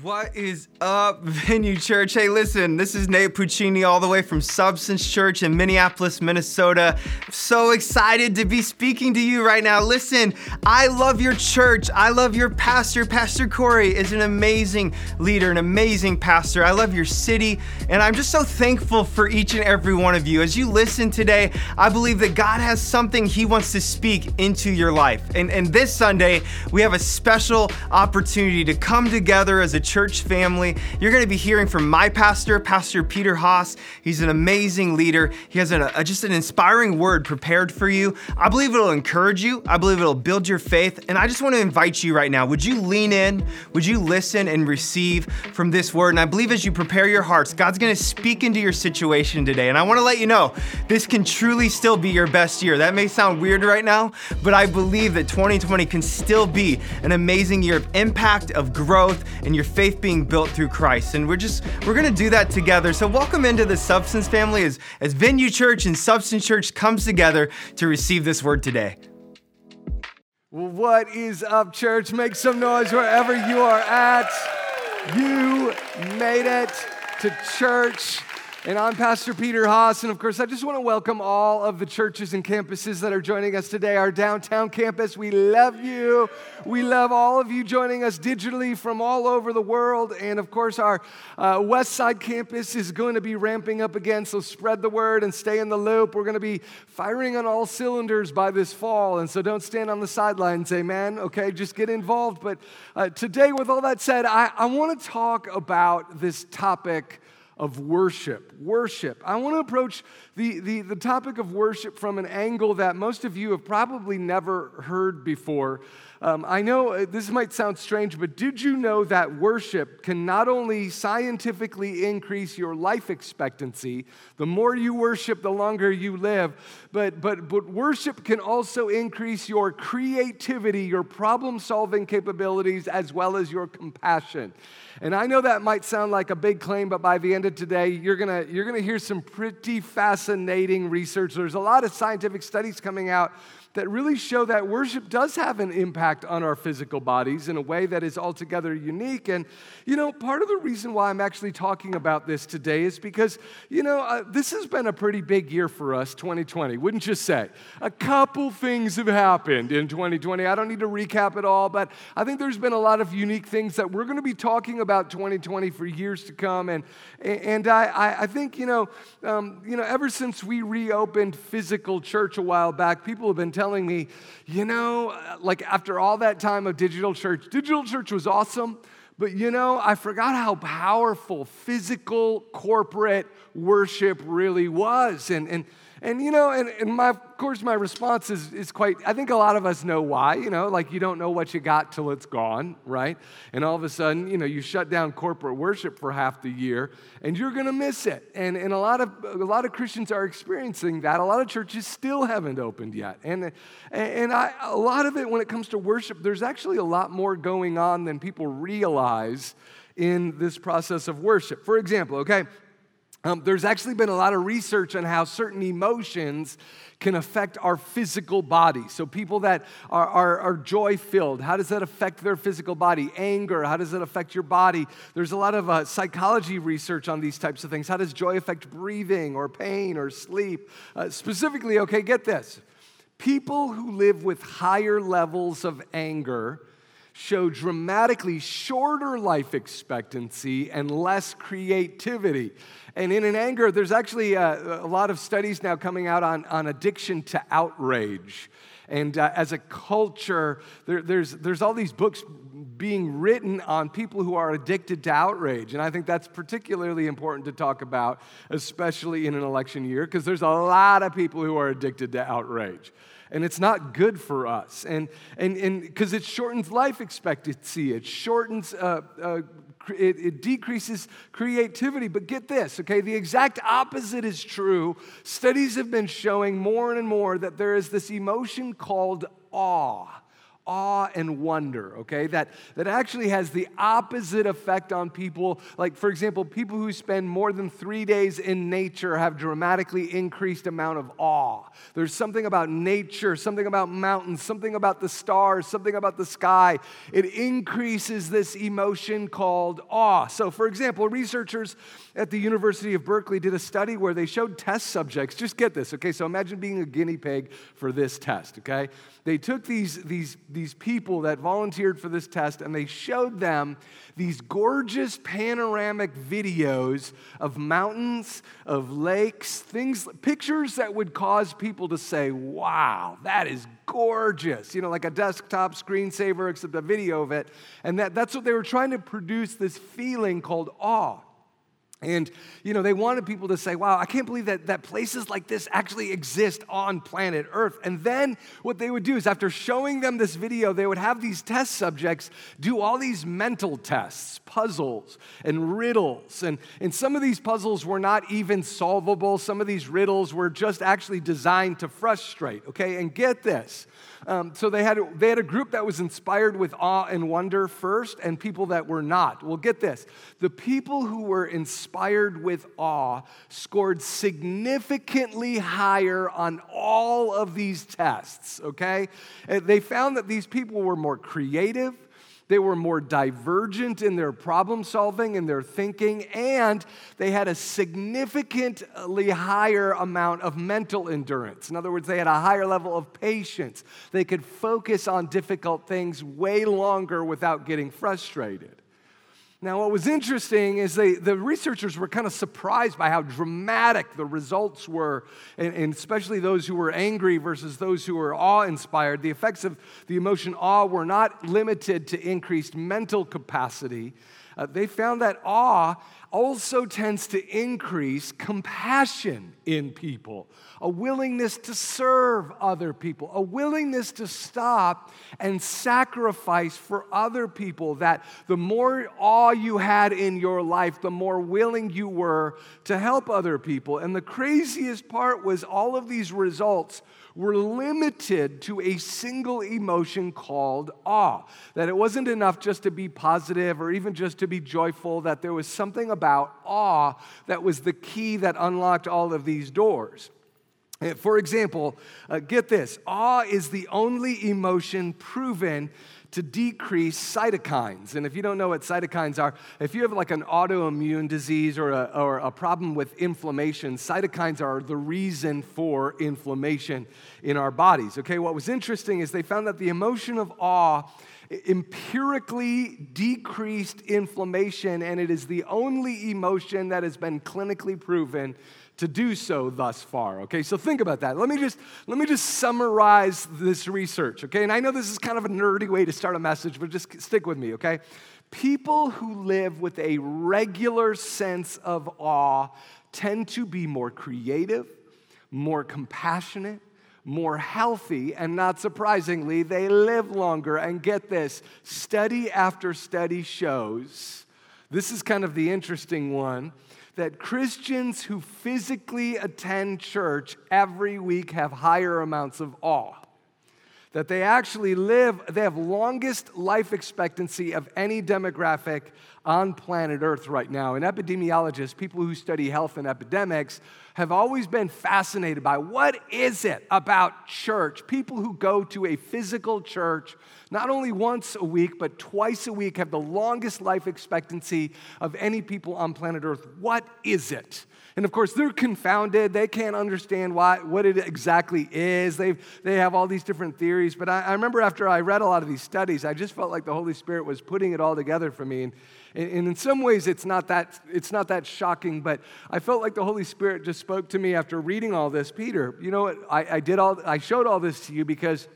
What is up, Venue Church? Hey, listen, this is Nate Puccini, all the way from Substance Church in Minneapolis, Minnesota. So excited to be speaking to you right now. Listen, I love your church. I love your pastor. Pastor Corey is an amazing leader, an amazing pastor. I love your city, and I'm just so thankful for each and every one of you. As you listen today, I believe that God has something He wants to speak into your life. And, and this Sunday, we have a special opportunity to come together as a church family. You're going to be hearing from my pastor, Pastor Peter Haas. He's an amazing leader. He has a, a, just an inspiring word prepared for you. I believe it'll encourage you, I believe it'll build your faith. And I just want to invite you right now would you lean in? Would you listen and receive from this word? And I believe as you prepare your hearts, God's going to speak into your situation today. And I want to let you know this can truly still be your best year. That may sound weird right now, but I believe that 2020 can still be an amazing year of impact, of growth, and your faith being built through Christ. And we're just, we're to do that together. So welcome into the Substance family as, as Venue Church and Substance Church comes together to receive this word today. What is up, church? Make some noise wherever you are at. You made it to church. And I'm Pastor Peter Haas. And of course, I just want to welcome all of the churches and campuses that are joining us today. Our downtown campus, we love you. We love all of you joining us digitally from all over the world. And of course, our uh, West Side campus is going to be ramping up again. So spread the word and stay in the loop. We're going to be firing on all cylinders by this fall. And so don't stand on the sidelines, amen. Okay, just get involved. But uh, today, with all that said, I, I want to talk about this topic of worship. Worship. I want to approach the, the, the topic of worship from an angle that most of you have probably never heard before. Um, I know uh, this might sound strange, but did you know that worship can not only scientifically increase your life expectancy, the more you worship, the longer you live, but, but, but worship can also increase your creativity, your problem solving capabilities, as well as your compassion. And I know that might sound like a big claim, but by the end of today, you're gonna, you're gonna hear some pretty fascinating research. There's a lot of scientific studies coming out that really show that worship does have an impact on our physical bodies in a way that is altogether unique. And, you know, part of the reason why I'm actually talking about this today is because, you know, uh, this has been a pretty big year for us, 2020, wouldn't you say? A couple things have happened in 2020. I don't need to recap it all, but I think there's been a lot of unique things that we're going to be talking about 2020 for years to come. And, and I, I think, you know, um, you know, ever since we reopened physical church a while back, people have been telling telling me, you know, like after all that time of digital church, digital church was awesome, but you know, I forgot how powerful physical corporate worship really was. And, and, and you know, and, and my of course, my response is, is quite, I think a lot of us know why, you know, like you don't know what you got till it's gone, right? And all of a sudden, you know, you shut down corporate worship for half the year and you're to miss it. And, and a, lot of, a lot of Christians are experiencing that. A lot of churches still haven't opened yet. And, and I, a lot of it, when it comes to worship, there's actually a lot more going on than people realize in this process of worship. For example, okay, um, there's actually been a lot of research on how certain emotions can affect our physical body. So, people that are, are, are joy filled, how does that affect their physical body? Anger, how does that affect your body? There's a lot of uh, psychology research on these types of things. How does joy affect breathing or pain or sleep? Uh, specifically, okay, get this people who live with higher levels of anger show dramatically shorter life expectancy and less creativity. And in an anger, there's actually a, a lot of studies now coming out on, on addiction to outrage. And uh, as a culture, there, there's, there's all these books being written on people who are addicted to outrage. And I think that's particularly important to talk about, especially in an election year, because there's a lot of people who are addicted to outrage and it's not good for us. And and and because it shortens life expectancy, it shortens. Uh, uh, it, it decreases creativity. But get this, okay? The exact opposite is true. Studies have been showing more and more that there is this emotion called awe awe and wonder, okay? That, that actually has the opposite effect on people. Like, for example, people who spend more than three days in nature have dramatically increased amount of awe. There's something about nature, something about mountains, something about the stars, something about the sky. It increases this emotion called awe. So, for example, researchers at the University of Berkeley did a study where they showed test subjects. Just get this, okay? So imagine being a guinea pig for this test, okay? They took these, these, these people that volunteered for this test and they showed them these gorgeous panoramic videos of mountains, of lakes, things, pictures that would cause people to say, wow, that is gorgeous. You know, like a desktop screensaver, except a video of it. And that, that's what they were trying to produce this feeling called awe. And, you know, they wanted people to say, wow, I can't believe that, that places like this actually exist on planet Earth. And then what they would do is, after showing them this video, they would have these test subjects do all these mental tests, puzzles, and riddles. And, and some of these puzzles were not even solvable, some of these riddles were just actually designed to frustrate, okay? And get this um, so they had, they had a group that was inspired with awe and wonder first, and people that were not. Well, get this the people who were inspired with awe scored significantly higher on all of these tests, okay? They found that these people were more creative. They were more divergent in their problem solving and their thinking, and they had a significantly higher amount of mental endurance. In other words, they had a higher level of patience. They could focus on difficult things way longer without getting frustrated. Now, what was interesting is they, the researchers were kind of surprised by how dramatic the results were, and, and especially those who were angry versus those who were awe inspired. The effects of the emotion awe were not limited to increased mental capacity. Uh, they found that awe also tends to increase compassion in people, a willingness to serve other people, a willingness to stop and sacrifice for other people. That the more awe you had in your life, the more willing you were to help other people. And the craziest part was all of these results were limited to a single emotion called awe. That it wasn't enough just to be positive or even just to be joyful, that there was something about awe that was the key that unlocked all of these doors. Eh, for example, uh, get this awe is the only emotion proven to decrease cytokines. And if you don't know what cytokines are, if you have like an autoimmune disease or a, or a problem with inflammation, cytokines are the reason for inflammation in our bodies. Okay, what was interesting is they found that the emotion of awe empirically decreased inflammation, and it is the only emotion that has been clinically proven to do so thus far. Okay, so think about that. Let me just let me just summarize this research. Okay, and I know this is kind of a nerdy way to start a message, but just stick with me. Okay, people who live with a regular sense of awe tend to be more creative, more compassionate more healthy, and not surprisingly, they live longer. And get this study after study shows this is kind of the interesting one that Christians who physically attend church every week have higher amounts of awe. That they actually live, they have longest life expectancy of any demographic on planet Earth right now. And epidemiologists, people who study health and epidemics, have always been fascinated by what is it about church? People who go to a physical church not only once a week, but twice a week have the longest life expectancy of any people on planet Earth. What is it? And of course, they're confounded. They can't understand why, what it exactly is. they they have all these different theories. But I, I remember after I read a lot of these studies, I just felt like the Holy Spirit was putting it all together for me. And, and in some ways, it's not, that, it's not that shocking, but I felt like the Holy Spirit just spoke to me after reading all this. Peter, you know what? I, I, did all, I showed all this to you because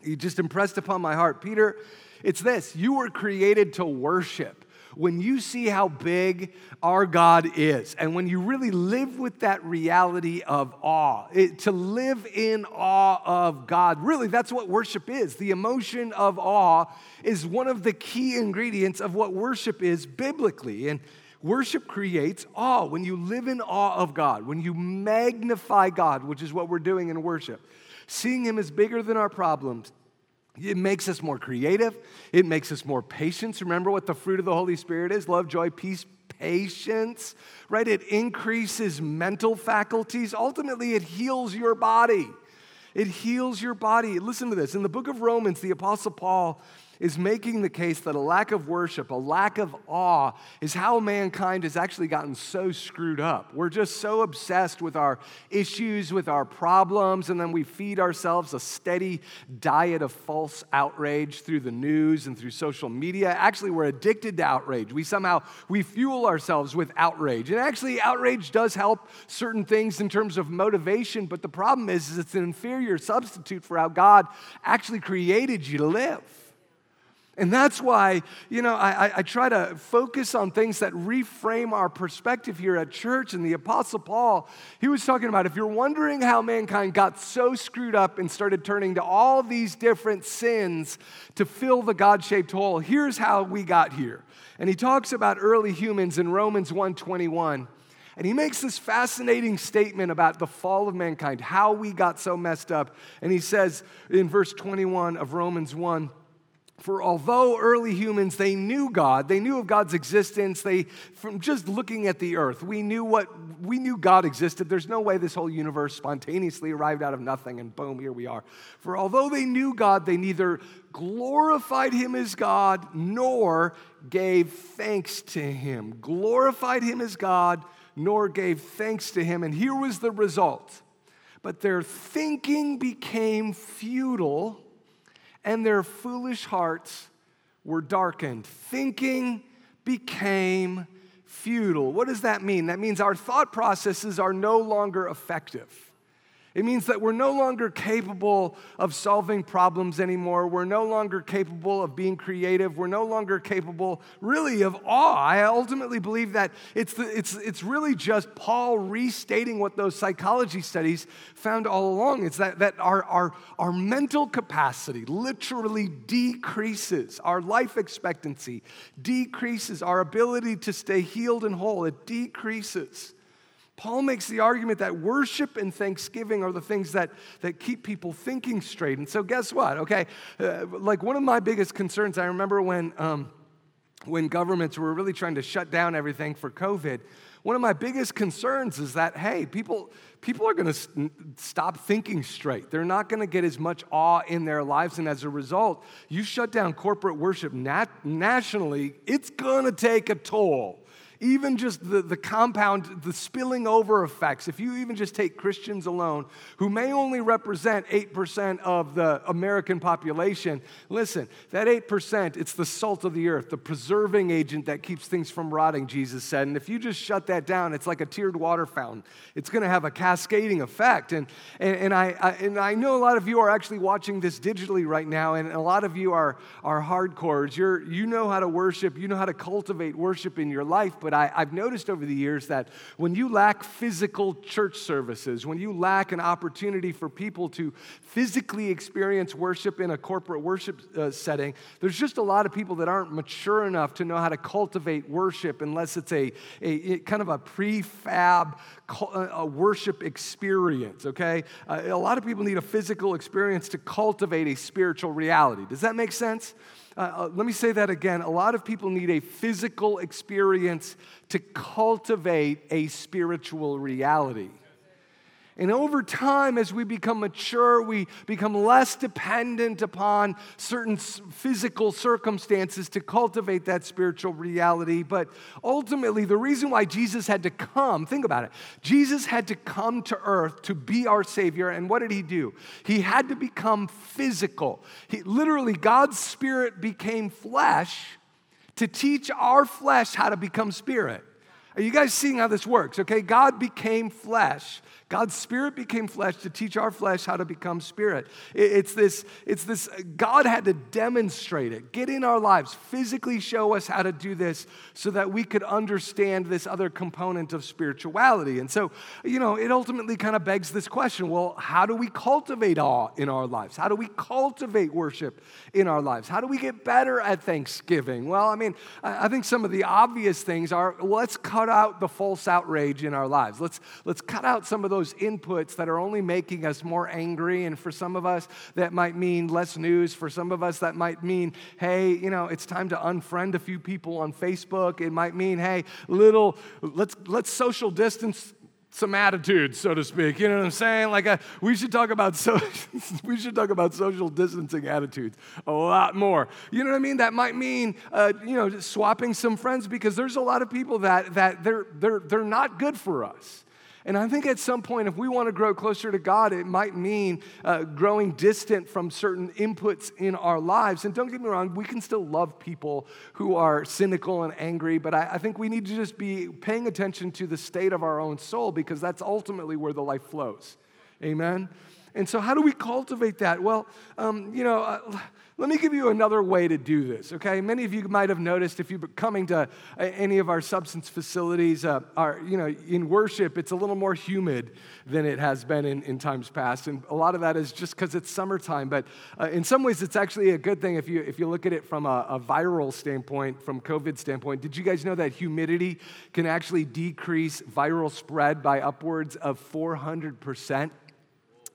you just impressed upon my heart. Peter, it's this you were created to worship when you see how big our God is, and when you really live with that reality of awe, it, to live in awe of God, really, that's what worship is. The emotion of awe is one of the key ingredients of what worship is biblically. And worship creates awe. When you live in awe of God, when you magnify God, which is what we're doing in worship, seeing Him as bigger than our problems, It makes us more creative. It makes us more patient. Remember what the fruit of the Holy Spirit is love, joy, peace, patience, right? It increases mental faculties. Ultimately, it heals your body. It heals your body. Listen to this. In the book of Romans, the Apostle Paul is making the case that a lack of worship, a lack of awe, is how mankind has actually gotten so screwed up. We're just so obsessed with our issues, with our problems, and then we feed ourselves a steady diet of false outrage through the news and through social media. Actually, we're addicted to outrage. We somehow we fuel ourselves with outrage. And actually, outrage does help certain things in terms of motivation, but the problem is, is it's an inferior substitute for how God actually created you to live. And that's why, you know, I, I, try to focus on things that reframe our perspective here at church. And the Apostle Paul, he was talking about if you're wondering how mankind got so screwed up and started turning to all these different sins to fill the God shaped hole, here's how we got here. And he talks about early humans in Romans 121. And he makes this fascinating statement about the fall of mankind, how we got so messed up. And he says in verse 21 of Romans 1, for although early humans, they knew God, they knew of God's existence, they, from just looking at the earth, we knew what, we knew God existed. There's no way this whole universe spontaneously arrived out of nothing and boom, here we are. For although they knew God, they neither glorified him as God nor gave thanks to him. Glorified him as God nor gave thanks to him. And here was the result. But their thinking became futile and their foolish hearts were darkened. Thinking became futile. What does that mean? That means our thought processes are no longer effective. It means that we're no longer capable of solving problems anymore. We're no longer capable of being creative. We're no longer capable, really, of awe. I ultimately believe that it's, the, it's, it's really just Paul restating what those psychology studies found all along. It's that, that our, our, our mental capacity literally decreases, our life expectancy decreases, our ability to stay healed and whole, it decreases. Paul makes the argument that worship and thanksgiving are the things that, that keep people thinking straight. And so, guess what? Okay, uh, like one of my biggest concerns, I remember when, um, when governments were really trying to shut down everything for COVID, one of my biggest concerns is that, hey, people, people are going to st- stop thinking straight. They're not going to get as much awe in their lives. And as a result, you shut down corporate worship nat- nationally, it's going to take a toll even just the, the compound, the spilling over effects, if you even just take Christians alone, who may only represent 8% of the American population, listen, that 8%, it's the salt of the earth, the preserving agent that keeps things from rotting, Jesus said. And if you just shut that down, it's like a tiered water fountain. It's going to have a cascading effect. And, and, and, I, I, and I know a lot of you are actually watching this digitally right now, and a lot of you are, are hardcores. You're, you know how to worship, you know how to cultivate worship in your life, but but I, have noticed over the years that when you lack physical church services, when you lack an opportunity for people to physically experience worship in a corporate worship uh, setting, there's just a lot of people that aren't mature enough to know how to cultivate worship unless it's a, a, a kind of a prefab uh, a worship experience, okay? Uh, a lot of people need a physical experience to cultivate a spiritual reality. Does that make sense? Uh, uh, let me say that again. A lot of people need a physical experience to cultivate a spiritual reality. And over time, as we become mature, we become less dependent upon certain physical circumstances to cultivate that spiritual reality. But ultimately, the reason why Jesus had to come, think about it. Jesus had to come to earth to be our Savior. And what did he do? He had to become physical. He, literally, God's Spirit became flesh to teach our flesh how to become spirit. Are you guys seeing how this works? Okay, God became flesh God's spirit became flesh to teach our flesh how to become spirit. It's this, it's this, God had to demonstrate it, get in our lives, physically show us how to do this so that we could understand this other component of spirituality. And so, you know, it ultimately kind of begs this question well, how do we cultivate awe in our lives? How do we cultivate worship in our lives? How do we get better at Thanksgiving? Well, I mean, I think some of the obvious things are let's cut cut out the false outrage in our lives. Let's, let's cut out some of those inputs that are only making us more angry. And for some of us, that might mean less news. For some of us, that might mean, hey, you know, it's time to unfriend a few people on Facebook. It might mean, hey, little, let's, let's social distance some attitudes, so to speak. You know what I'm saying? Like, uh, we should talk about so, we should talk about social distancing attitudes a lot more. You know what I mean? That might mean, uh, you know, swapping some friends because there's a lot of people that that they're they're they're not good for us. And I think at some point, if we want to grow closer to God, it might mean uh, growing distant from certain inputs in our lives. And don't get me wrong, we can still love people who are cynical and angry, but I, I think we need to just be paying attention to the state of our own soul because that's ultimately where the life flows. Amen? And so, how do we cultivate that? Well, um, you know, uh, let me give you another way to do this, okay? Many of you might have noticed if you're coming to uh, any of our substance facilities, uh, our, you know, in worship, it's a little more humid than it has been in, in times past. And a lot of that is just because it's summertime. But uh, in some ways, it's actually a good thing if you, if you look at it from a, a viral standpoint, from COVID standpoint. Did you guys know that humidity can actually decrease viral spread by upwards of 400%?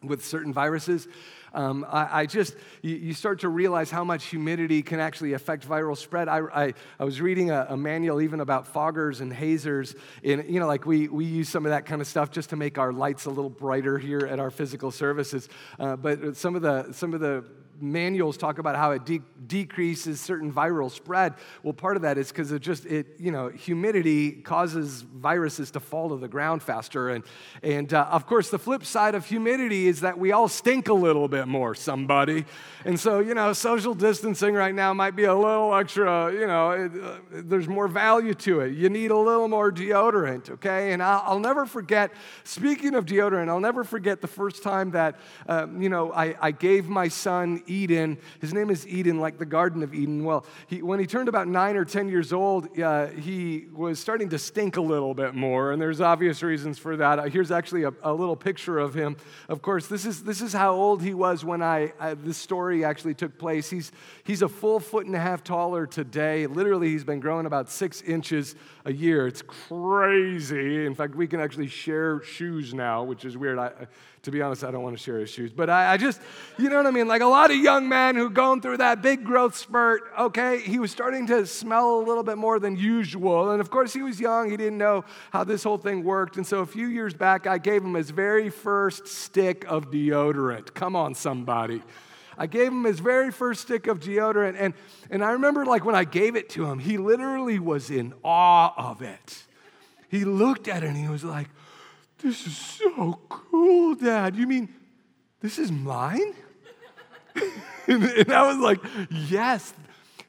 with certain viruses. Um, I, I, just, you, you, start to realize how much humidity can actually affect viral spread. I, I, I was reading a, a, manual even about foggers and hazers. And, you know, like we, we use some of that kind of stuff just to make our lights a little brighter here at our physical services. Uh, but some of the, some of the manuals talk about how it de- decreases certain viral spread. Well, part of that is because it just it you know humidity causes viruses to fall to the ground faster, and and uh, of course the flip side of humidity is that we all stink a little bit more. Somebody, and so you know social distancing right now might be a little extra. You know, it, uh, there's more value to it. You need a little more deodorant, okay? And I'll, I'll never forget. Speaking of deodorant, I'll never forget the first time that uh, you know I, I gave my son Eden. His name is Eden, like the Garden of Eden. Well, he, when he turned about nine or 10 years old, uh, he was starting to stink a little bit more, and there's obvious reasons for that. Uh, here's actually a, a, little picture of him. Of course, this is, this is how old he was when I, I, this story actually took place. He's, he's a full foot and a half taller today. Literally, he's been growing about six inches a year. It's crazy. In fact, we can actually share shoes now, which is weird. I, to be honest, I don't want to share his shoes. But I, I, just, you know what I mean? Like a lot of young men who going through that big growth spurt, okay, he was starting to smell a little bit more than usual. And of course, he was young. He didn't know how this whole thing worked. And so a few years back, I gave him his very first stick of deodorant. Come on, somebody. I gave him his very first stick of deodorant. And, and I remember, like, when I gave it to him, he literally was in awe of it. He looked at it and he was like, this is so cool, Dad. You mean this is mine? and, and I was like, Yes,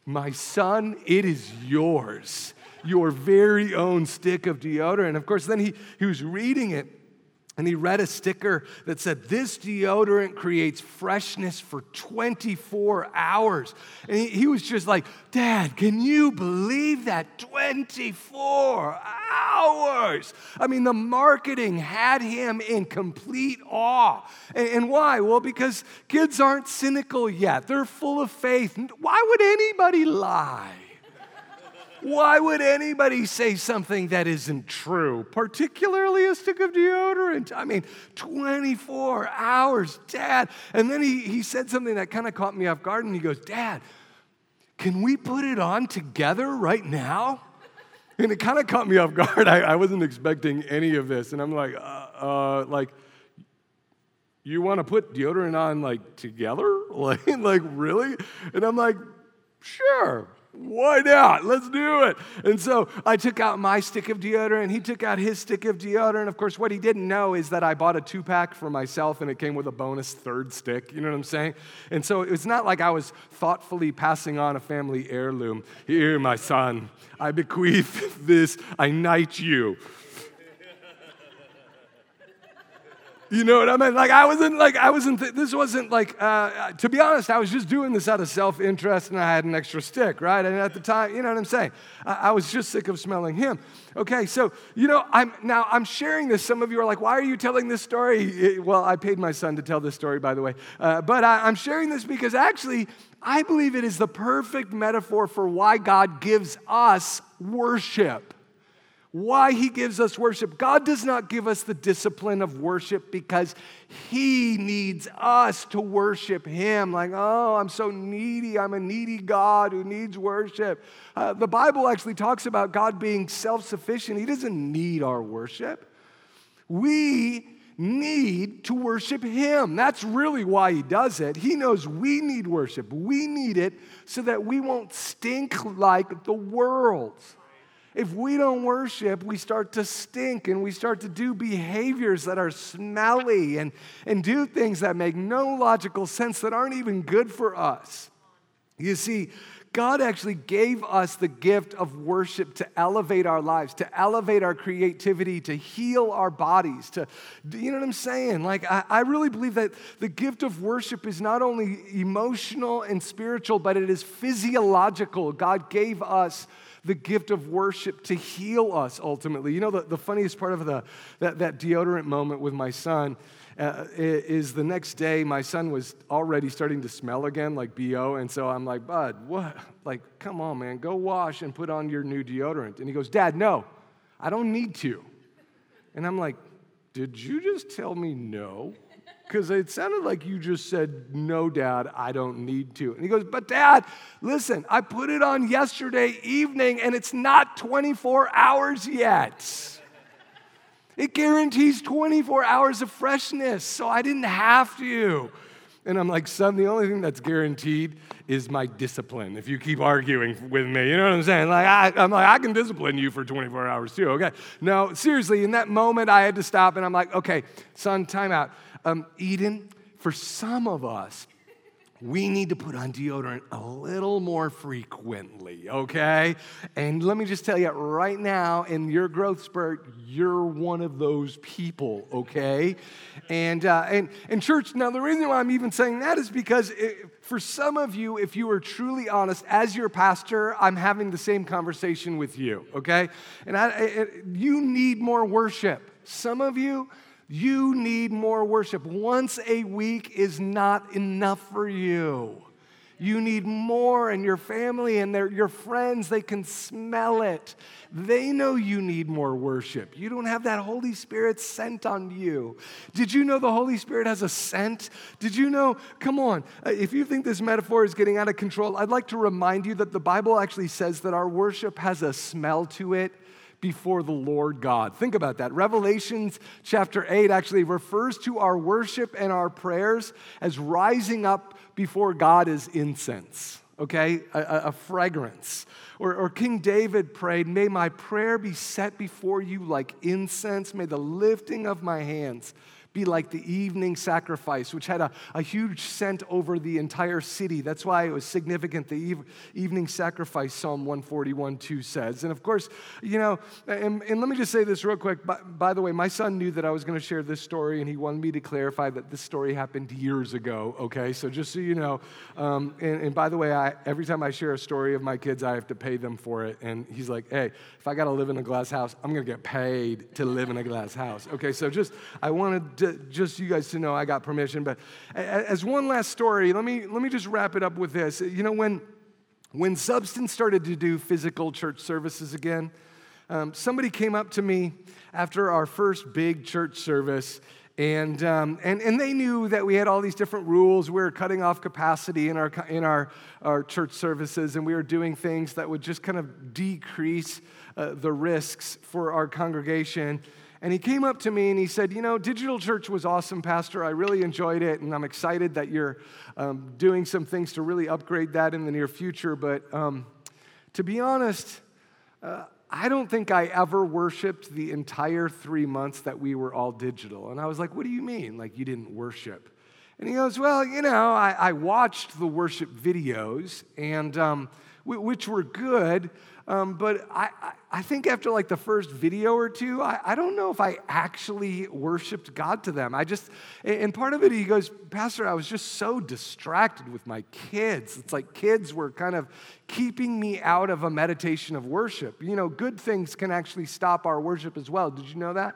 my son, it is yours. Your very own stick of deodorant. And of course, then he, he was reading it and he read a sticker that said, This deodorant creates freshness for 24 hours. And he, he, was just like, Dad, can you believe that? 24 hours. I mean, the marketing had him in complete awe. And, and why? Well, because kids aren't cynical yet, they're full of faith. Why would anybody lie? Why would anybody say something that isn't true, particularly a stick of deodorant? I mean, 24 hours, Dad. And then he, he said something that kind of caught me off guard, and he goes, Dad, can we put it on together right now? And it kind of caught me off guard. I, I, wasn't expecting any of this. And I'm like, uh, uh, like, you want to put deodorant on like together? Like, like really? And I'm like, sure why not? Let's do it. And so I took out my stick of deodorant. He took out his stick of deodorant. And of course, what he didn't know is that I bought a two pack for myself and it came with a bonus third stick. You know what I'm saying? And so it's not like I was thoughtfully passing on a family heirloom. Here, my son, I bequeath this. I knight you. You know what I mean? Like I wasn't like I wasn't. Th- this wasn't like. Uh, to be honest, I was just doing this out of self-interest, and I had an extra stick, right? And at the time, you know what I'm saying? I, I was just sick of smelling him. Okay, so you know, I'm now I'm sharing this. Some of you are like, "Why are you telling this story?" Well, I paid my son to tell this story, by the way. Uh, but I, I'm sharing this because actually, I believe it is the perfect metaphor for why God gives us worship. Why he gives us worship. God does not give us the discipline of worship because he needs us to worship him. Like, oh, I'm so needy. I'm a needy God who needs worship. Uh, the Bible actually talks about God being self sufficient, he doesn't need our worship. We need to worship Him. That's really why He does it. He knows we need worship. We need it so that we won't stink like the world. If we don't worship, we start to stink and we start to do behaviors that are smelly and, and do things that make no logical sense that aren't even good for us. You see, God actually gave us the gift of worship to elevate our lives, to elevate our creativity, to heal our bodies, to, you know what I'm saying? Like, I, I really believe that the gift of worship is not only emotional and spiritual, but it is physiological. God gave us the gift of worship to heal us ultimately. You know, the, the funniest part of the, that, that deodorant moment with my son uh, is the next day my son was already starting to smell again like BO. And so I'm like, Bud, what? Like, come on, man, go wash and put on your new deodorant. And he goes, Dad, no, I don't need to. And I'm like, Did you just tell me no? Because it sounded like you just said, No, Dad, I don't need to. And he goes, But Dad, listen, I put it on yesterday evening and it's not 24 hours yet. It guarantees 24 hours of freshness, so I didn't have to. And I'm like, son, the only thing that's guaranteed is my discipline. If you keep arguing with me, you know what I'm saying? Like, I, am like, I can discipline you for 24 hours too, okay? No, seriously, in that moment, I had to stop and I'm like, okay, son, time out. Um, Eden, for some of us, we need to put on deodorant a little more frequently, okay? And let me just tell you right now, in your growth spurt, you're one of those people, okay? And, uh, and, and church, now the reason why I'm even saying that is because it, for some of you, if you are truly honest, as your pastor, I'm having the same conversation with you, okay? And I, you need more worship. Some of you, you need more worship. Once a week is not enough for you. You need more, and your family and their, your friends, they can smell it. They know you need more worship. You don't have that Holy Spirit scent on you. Did you know the Holy Spirit has a scent? Did you know? Come on. Uh, if you think this metaphor is getting out of control, I'd like to remind you that the Bible actually says that our worship has a smell to it before the Lord God. Think about that. Revelations chapter 8 actually refers to our worship and our prayers as rising up before God as incense, okay? A, a, fragrance. Or, or King David prayed, May my prayer be set before you like incense, may the lifting of my hands be like the evening sacrifice, which had a, a huge scent over the entire city. That's why it was significant, the eve, evening sacrifice, Psalm 141 2 says. And of course, you know, and, and let me just say this real quick. By, by the way, my son knew that I was going to share this story, and he wanted me to clarify that this story happened years ago, okay? So just so you know, um, and, and by the way, I, every time I share a story of my kids, I have to pay them for it. And he's like, hey, if I got to live in a glass house, I'm going to get paid to live in a glass house. Okay, so just, I wanted just you guys to know I got permission. But as one last story, let me, let me just wrap it up with this. You know, when, when Substance started to do physical church services again, um, somebody came up to me after our first big church service and, um, and, and they knew that we had all these different rules. We were cutting off capacity in, our, in our, our church services, and we were doing things that would just kind of decrease uh, the risks for our congregation. And he came up to me and he said, You know, Digital Church was awesome, Pastor. I really enjoyed it, and I'm excited that you're um, doing some things to really upgrade that in the near future. But um, to be honest, uh, I don't think I ever worshiped the entire three months that we were all digital. And I was like, What do you mean? Like, you didn't worship? And he goes, Well, you know, I, I watched the worship videos, and um, which were good, um, but I, I think after like the first video or two, I, I don't know if I actually worshiped God to them. I just, and part of it, he goes, Pastor, I was just so distracted with my kids. It's like kids were kind of keeping me out of a meditation of worship. You know, good things can actually stop our worship as well. Did you know that?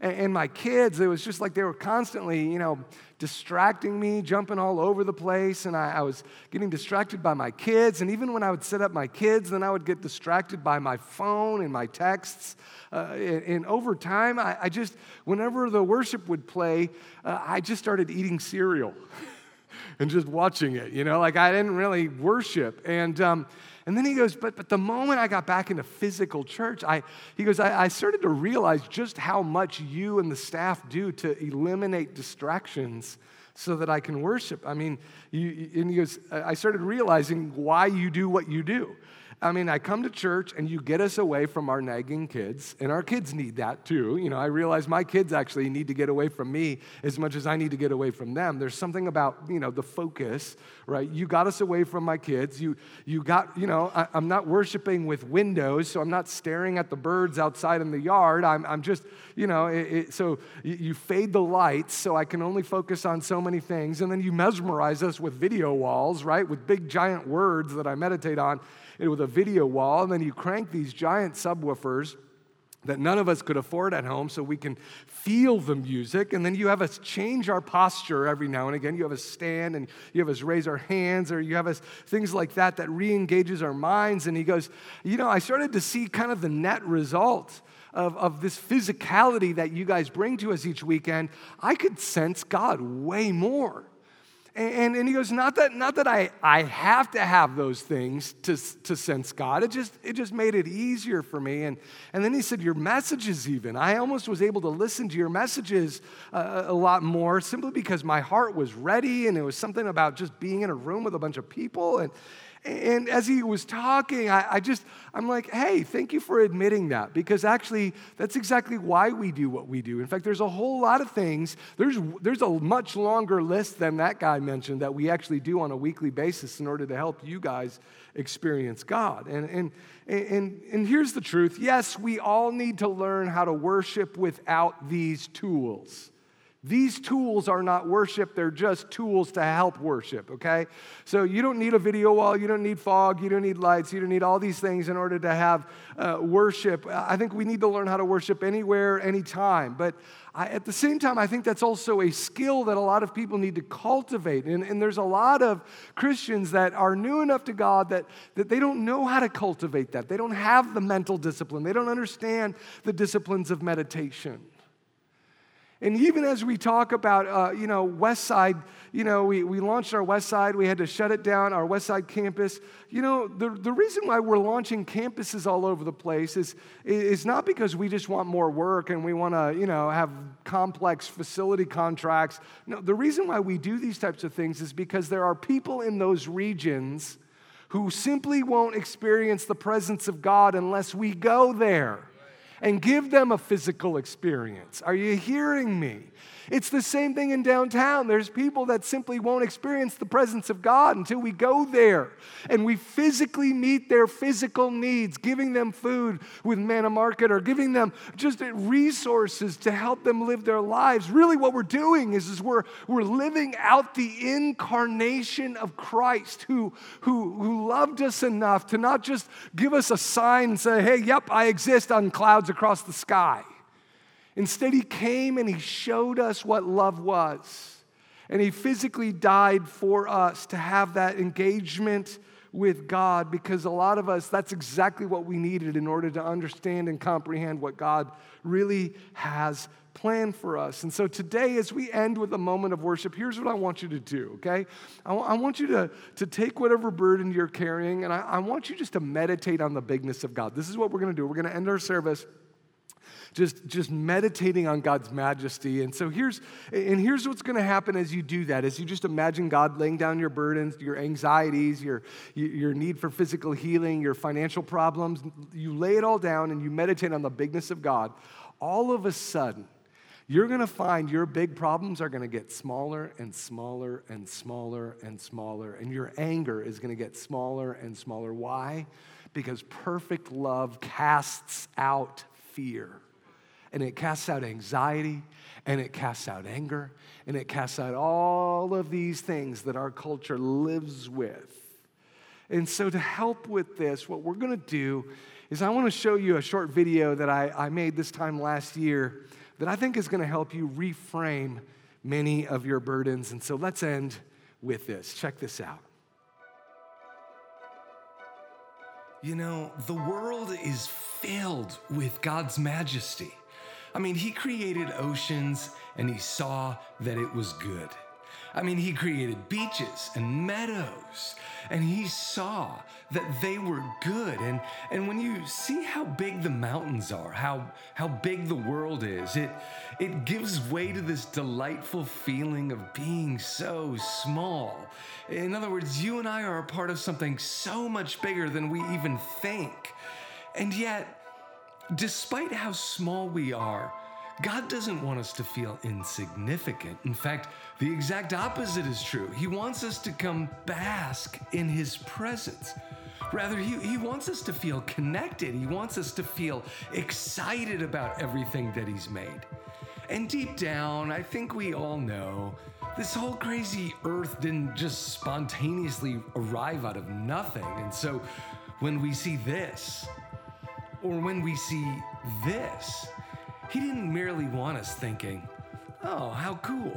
And, my kids, it was just like they were constantly, you know, distracting me, jumping all over the place. And I, I was getting distracted by my kids. And even when I would set up my kids, then I would get distracted by my phone and my texts. Uh, and, and, over time, I, I, just, whenever the worship would play, uh, I just started eating cereal and just watching it, you know, like I didn't really worship. And, um, and then he goes, but, but the moment I got back into physical church, I, he goes, I, I started to realize just how much you and the staff do to eliminate distractions so that I can worship. I mean, you, and he goes, I started realizing why you do what you do. I mean, I come to church and you get us away from our nagging kids, and our kids need that too. You know, I realize my kids actually need to get away from me as much as I need to get away from them. There's something about, you know, the focus, right? You got us away from my kids. You, you got, you know, I, am not worshiping with windows, so I'm not staring at the birds outside in the yard. I'm, I'm just, you know, it, it, so you, you fade the lights so I can only focus on so many things. And then you mesmerize us with video walls, right? With big giant words that I meditate on with a video wall, and then you crank these giant subwoofers that none of us could afford at home so we can feel the music. And then you have us change our posture every now and again. You have us stand and you have us raise our hands, or you have us things like that that re engages our minds. And he goes, You know, I started to see kind of the net result. Of, of this physicality that you guys bring to us each weekend, I could sense God way more. And, and he goes, not that, not that I, I have to have those things to, to sense God. It just, it just made it easier for me. And, and then he said, Your messages, even. I almost was able to listen to your messages uh, a lot more simply because my heart was ready. And it was something about just being in a room with a bunch of people. And, and as he was talking, I, I, just, I'm like, hey, thank you for admitting that because actually that's exactly why we do what we do. In fact, there's a whole lot of things, there's, there's a much longer list than that guy mentioned that we actually do on a weekly basis in order to help you guys experience God. And, and, and, and here's the truth yes, we all need to learn how to worship without these tools. These tools are not worship, they're just tools to help worship, okay? So you don't need a video wall, you don't need fog, you don't need lights, you don't need all these things in order to have uh, worship. I think we need to learn how to worship anywhere, anytime. But I, at the same time, I think that's also a skill that a lot of people need to cultivate. And, and there's a lot of Christians that are new enough to God that, that they don't know how to cultivate that. They don't have the mental discipline, they don't understand the disciplines of meditation. And even as we talk about, uh, you know, West Side, you know, we, we launched our West Side, we had to shut it down, our West Side campus. You know, the, the reason why we're launching campuses all over the place is, is not because we just want more work and we want to, you know, have complex facility contracts. No, the reason why we do these types of things is because there are people in those regions who simply won't experience the presence of God unless we go there and give them a physical experience. Are you hearing me? It's the same thing in downtown. There's people that simply won't experience the presence of God until we go there and we physically meet their physical needs, giving them food with Manna Market or giving them just resources to help them live their lives. Really, what we're doing is, is we're, we're living out the incarnation of Christ who, who, who loved us enough to not just give us a sign and say, hey, yep, I exist on clouds across the sky. Instead, he came and he showed us what love was. And he physically died for us to have that engagement with God because a lot of us, that's exactly what we needed in order to understand and comprehend what God really has planned for us. And so today, as we end with a moment of worship, here's what I want you to do, okay? I, w- I want you to, to take whatever burden you're carrying and I, I want you just to meditate on the bigness of God. This is what we're gonna do. We're gonna end our service just, just meditating on God's majesty. And so here's, and here's what's going to happen as you do that, as you just imagine God laying down your burdens, your anxieties, your, your need for physical healing, your financial problems. You lay it all down and you meditate on the bigness of God. All of a sudden, you're going to find your big problems are going to get smaller and smaller and smaller and smaller. And your anger is going to get smaller and smaller. Why? Because perfect love casts out fear and it casts out anxiety, and it casts out anger, and it casts out all of these things that our culture lives with. And so, to help with this, what we're going to do is I want to show you a short video that I, I made this time last year that I think is going to help you reframe many of your burdens. And so let's end with this. Check this out. You know, the world is filled with God's majesty. I mean, He created oceans and He saw that it was good. I mean, He created beaches and meadows and He saw that they were good. And, and when you see how big the mountains are, how, how big the world is, it, it gives way to this delightful feeling of being so small. In other words, you and I are a part of something so much bigger than we even think. And yet, despite how small we are, God doesn't want us to feel insignificant. In fact, the exact opposite is true. He wants us to come bask in His presence. Rather, he, he wants us to feel connected. He wants us to feel excited about everything that He's made. And deep down, I think we all know this whole crazy earth didn't just spontaneously arrive out of nothing. And so when we see this, or when we see this, he didn't merely want us thinking, oh, how cool.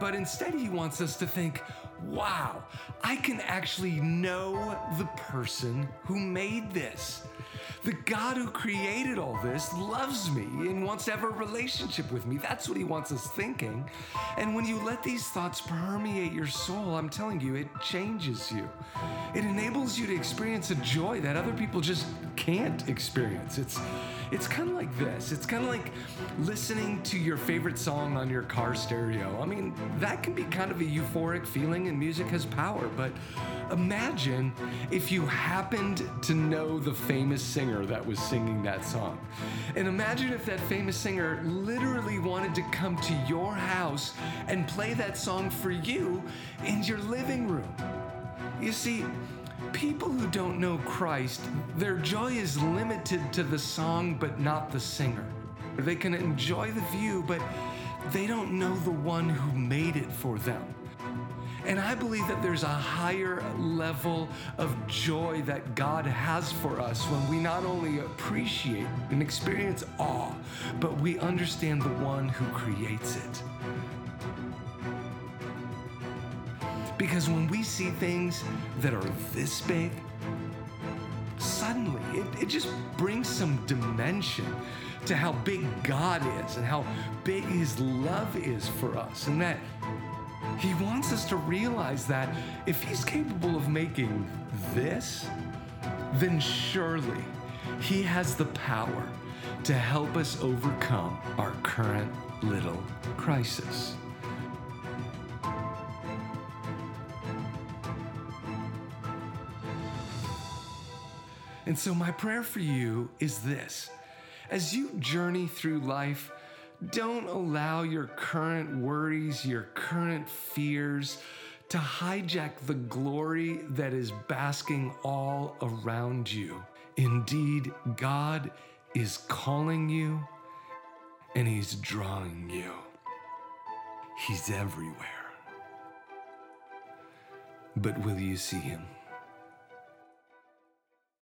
But instead, he wants us to think, wow, I can actually know the person who made this. The God who created all this loves me and wants to have a relationship with me. That's what he wants us thinking. And when you let these thoughts permeate your soul, I'm telling you, it changes you. It enables you to experience a joy that other people just can't experience. It's it's kind of like this. It's kind of like listening to your favorite song on your car stereo. I mean, that can be kind of a euphoric feeling and music has power, but imagine if you happened to know the famous singer that was singing that song. And imagine if that famous singer literally wanted to come to your house and play that song for you in your living room. You see, people who don't know Christ, their joy is limited to the song but not the singer. They can enjoy the view, but they don't know the one who made it for them. And I believe that there's a higher level of joy that God has for us when we not only appreciate and experience awe, but we understand the one who creates it. Because when we see things that are this big, suddenly it, it just brings some dimension to how big God is and how big His love is for us. And that He wants us to realize that if He's capable of making this, then surely He has the power to help us overcome our current little crisis. And so, my prayer for you is this as you journey through life, don't allow your current worries, your current fears to hijack the glory that is basking all around you. Indeed, God is calling you and He's drawing you. He's everywhere. But will you see Him?